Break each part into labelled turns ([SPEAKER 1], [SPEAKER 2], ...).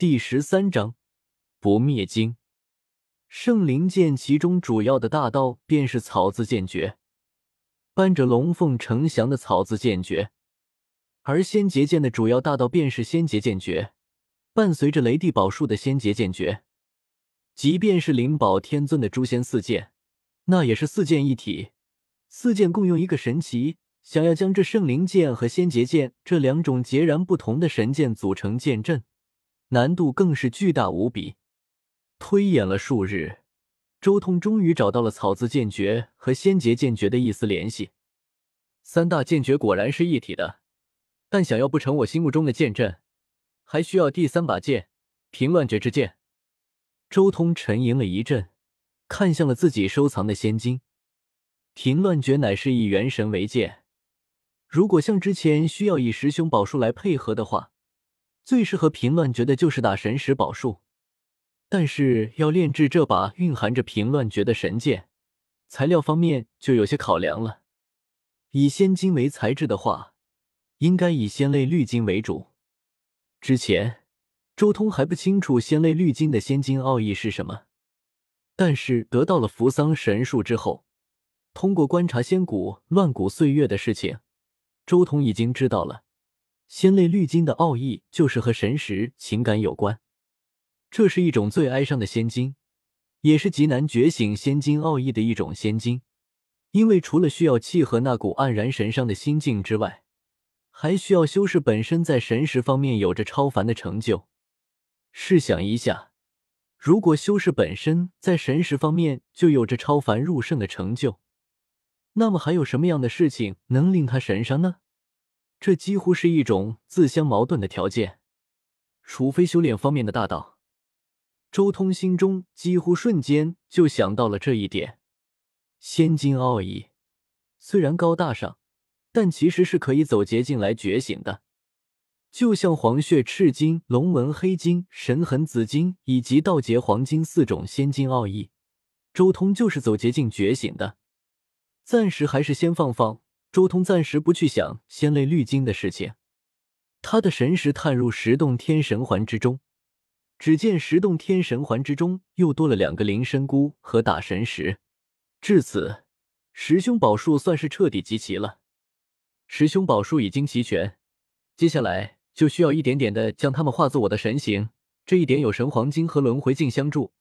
[SPEAKER 1] 第十三章不灭经。圣灵剑其中主要的大道便是草字剑诀，伴着龙凤呈祥的草字剑诀；而仙劫剑的主要大道便是仙劫剑诀，伴随着雷帝宝术的仙劫剑诀。即便是灵宝天尊的诛仙四剑，那也是四剑一体，四剑共用一个神奇。想要将这圣灵剑和仙劫剑这两种截然不同的神剑组成剑阵，难度更是巨大无比。推演了数日，周通终于找到了草字剑诀和仙劫剑诀的一丝联系。三大剑诀果然是一体的，但想要不成我心目中的剑阵，还需要第三把剑——平乱诀之剑。周通沉吟了一阵，看向了自己收藏的仙经。平乱诀乃是以元神为剑。如果像之前需要以十凶宝术来配合的话，最适合平乱诀的就是大神石宝术。但是要炼制这把蕴含着平乱诀的神剑，材料方面就有些考量了。以仙金为材质的话，应该以仙类绿金为主。之前周通还不清楚仙类绿金的仙金奥义是什么，但是得到了扶桑神术之后，通过观察仙古乱古岁月的事情。周通已经知道了，仙类绿金的奥义就是和神识情感有关。这是一种最哀伤的仙金，也是极难觉醒仙金奥义的一种仙金。因为除了需要契合那股黯然神伤的心境之外，还需要修士本身在神识方面有着超凡的成就。试想一下，如果修士本身在神识方面就有着超凡入圣的成就，那么还有什么样的事情能令他神伤呢？这几乎是一种自相矛盾的条件，除非修炼方面的大道。周通心中几乎瞬间就想到了这一点。仙金奥义虽然高大上，但其实是可以走捷径来觉醒的。就像黄血赤金、龙纹黑金、神痕紫金以及道劫黄金四种仙金奥义，周通就是走捷径觉醒的。暂时还是先放放，周通暂时不去想仙类绿金的事情。他的神识探入十洞天神环之中，只见十洞天神环之中又多了两个灵身菇和大神石。至此，十凶宝术算是彻底集齐了。十凶宝术已经齐全，接下来就需要一点点的将它们化作我的神形。这一点有神黄金和轮回镜相助，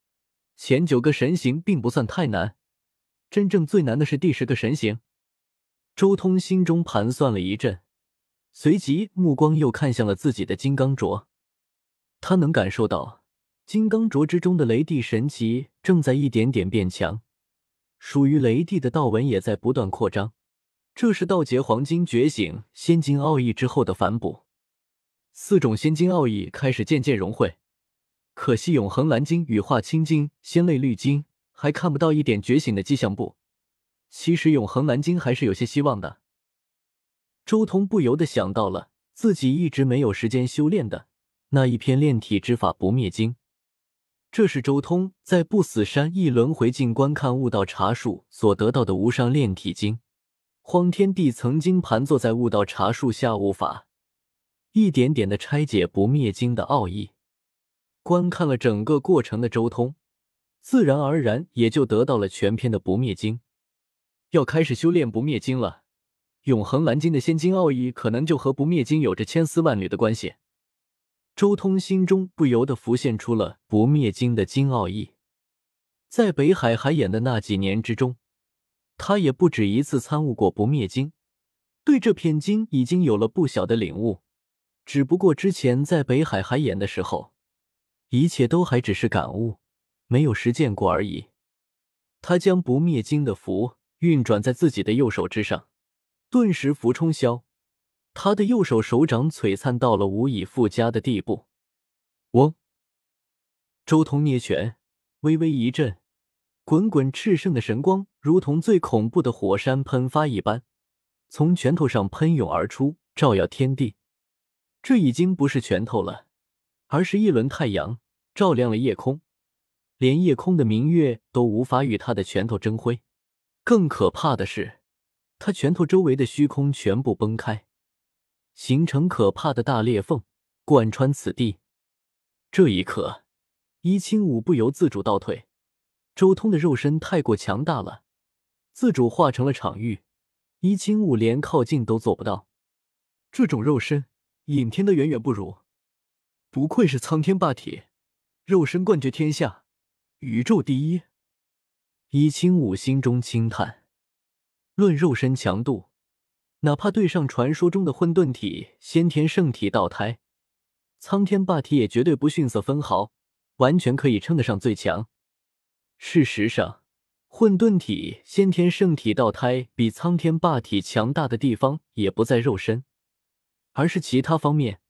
[SPEAKER 1] 前九个神形并不算太难。真正最难的是第十个神形。周通心中盘算了一阵，随即目光又看向了自己的金刚镯。他能感受到金刚镯之中的雷帝神奇正在一点点变强，属于雷帝的道纹也在不断扩张。这是道劫黄金觉醒仙金奥义之后的反哺，四种仙金奥义开始渐渐融汇。可惜永恒蓝金、羽化青金、仙泪绿金。还看不到一点觉醒的迹象不？其实永恒蓝金还是有些希望的。周通不由得想到了自己一直没有时间修炼的那一篇炼体之法不灭经。这是周通在不死山一轮回境观看悟道茶树所得到的无上炼体经。荒天帝曾经盘坐在悟道茶树下悟法，一点点的拆解不灭经的奥义。观看了整个过程的周通。自然而然也就得到了全篇的不灭经，要开始修炼不灭经了。永恒蓝金的仙金奥义可能就和不灭经有着千丝万缕的关系。周通心中不由得浮现出了不灭经的金奥义。在北海海演的那几年之中，他也不止一次参悟过不灭经，对这片经已经有了不小的领悟。只不过之前在北海海演的时候，一切都还只是感悟。没有实践过而已。他将不灭经的符运转在自己的右手之上，顿时浮冲霄，他的右手手掌璀璨到了无以复加的地步。嗡！周通捏拳，微微一震，滚滚炽盛的神光如同最恐怖的火山喷发一般，从拳头上喷涌而出，照耀天地。这已经不是拳头了，而是一轮太阳，照亮了夜空。连夜空的明月都无法与他的拳头争辉。更可怕的是，他拳头周围的虚空全部崩开，形成可怕的大裂缝，贯穿此地。这一刻，伊清武不由自主倒退。周通的肉身太过强大了，自主化成了场域，伊清武连靠近都做不到。这种肉身，尹天的远远不如。不愧是苍天霸体，肉身冠绝天下，宇宙第一。伊清武心中轻叹。论肉身强度，哪怕对上传说中的混沌体、先天圣体道胎，苍天霸体也绝对不逊色分毫，完全可以称得上最强。事实上，混沌体、先天圣体道胎比苍天霸体强大的地方也不在肉身，而是其他方面。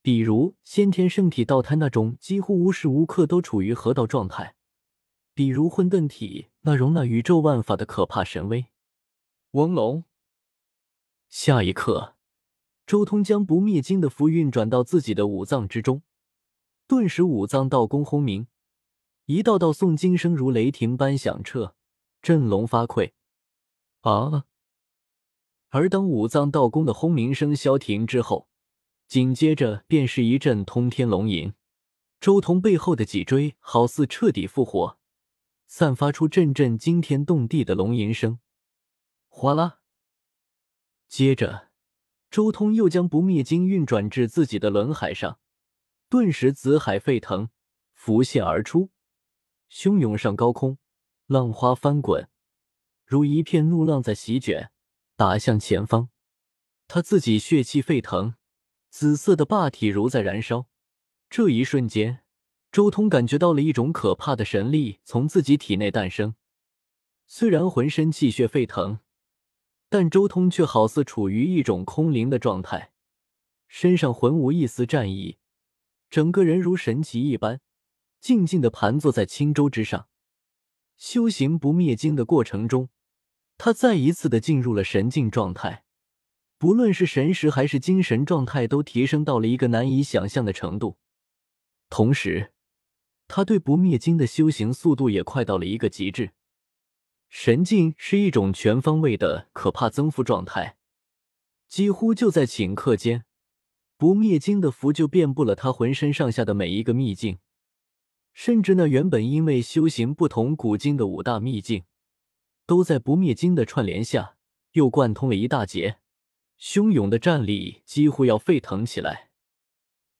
[SPEAKER 1] 比如先天圣体道胎那种几乎无时无刻都处于合道状态，比如混沌体那容纳宇宙万法的可怕神威。翁龙。下一刻，周通将不灭经的符运转到自己的五脏之中，顿时五脏道功轰鸣，一道道诵经声如雷霆般响彻，振聋发聩。啊！而当五脏道功的轰鸣声消停之后，紧接着便是一阵通天龙吟，周通背后的脊椎好似彻底复活，散发出阵阵惊天动地的龙吟声。哗啦！接着，周通又将不灭经运转至自己的轮海上，顿时紫海沸腾，浮现而出，汹涌上高空，浪花翻滚，如一片怒浪在席卷，打向前方。他自己血气沸腾。紫色的霸体如在燃烧，这一瞬间，周通感觉到了一种可怕的神力从自己体内诞生。虽然浑身气血沸腾，但周通却好似处于一种空灵的状态，身上浑无一丝战意，整个人如神奇一般，静静的盘坐在青州之上。修行不灭经的过程中，他再一次的进入了神境状态。不论是神识还是精神状态，都提升到了一个难以想象的程度。同时，他对不灭经的修行速度也快到了一个极致。神境是一种全方位的可怕增幅状态，几乎就在顷刻间，不灭经的符就遍布了他浑身上下的每一个秘境，甚至那原本因为修行不同古经的五大秘境，都在不灭经的串联下又贯通了一大截。汹涌的战力几乎要沸腾起来，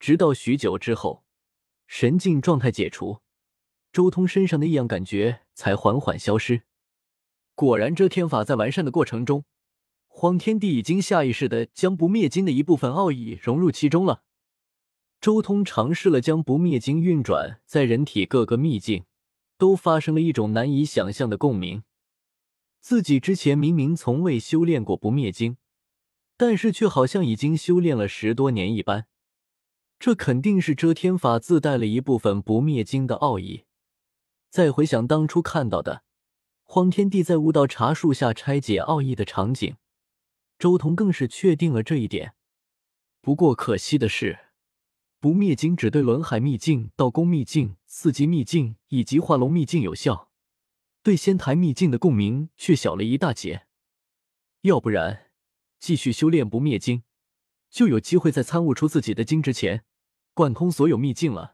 [SPEAKER 1] 直到许久之后，神境状态解除，周通身上的异样感觉才缓缓消失。果然，遮天法在完善的过程中，荒天帝已经下意识的将不灭经的一部分奥义融入其中了。周通尝试了将不灭经运转在人体各个秘境，都发生了一种难以想象的共鸣。自己之前明明从未修炼过不灭经。但是却好像已经修炼了十多年一般，这肯定是遮天法自带了一部分不灭经的奥义。再回想当初看到的荒天帝在悟道茶树下拆解奥义的场景，周彤更是确定了这一点。不过可惜的是，不灭经只对轮海秘境、道宫秘境、四级秘境以及化龙秘境有效，对仙台秘境的共鸣却小了一大截。要不然。继续修炼不灭经，就有机会在参悟出自己的经之前，贯通所有秘境了。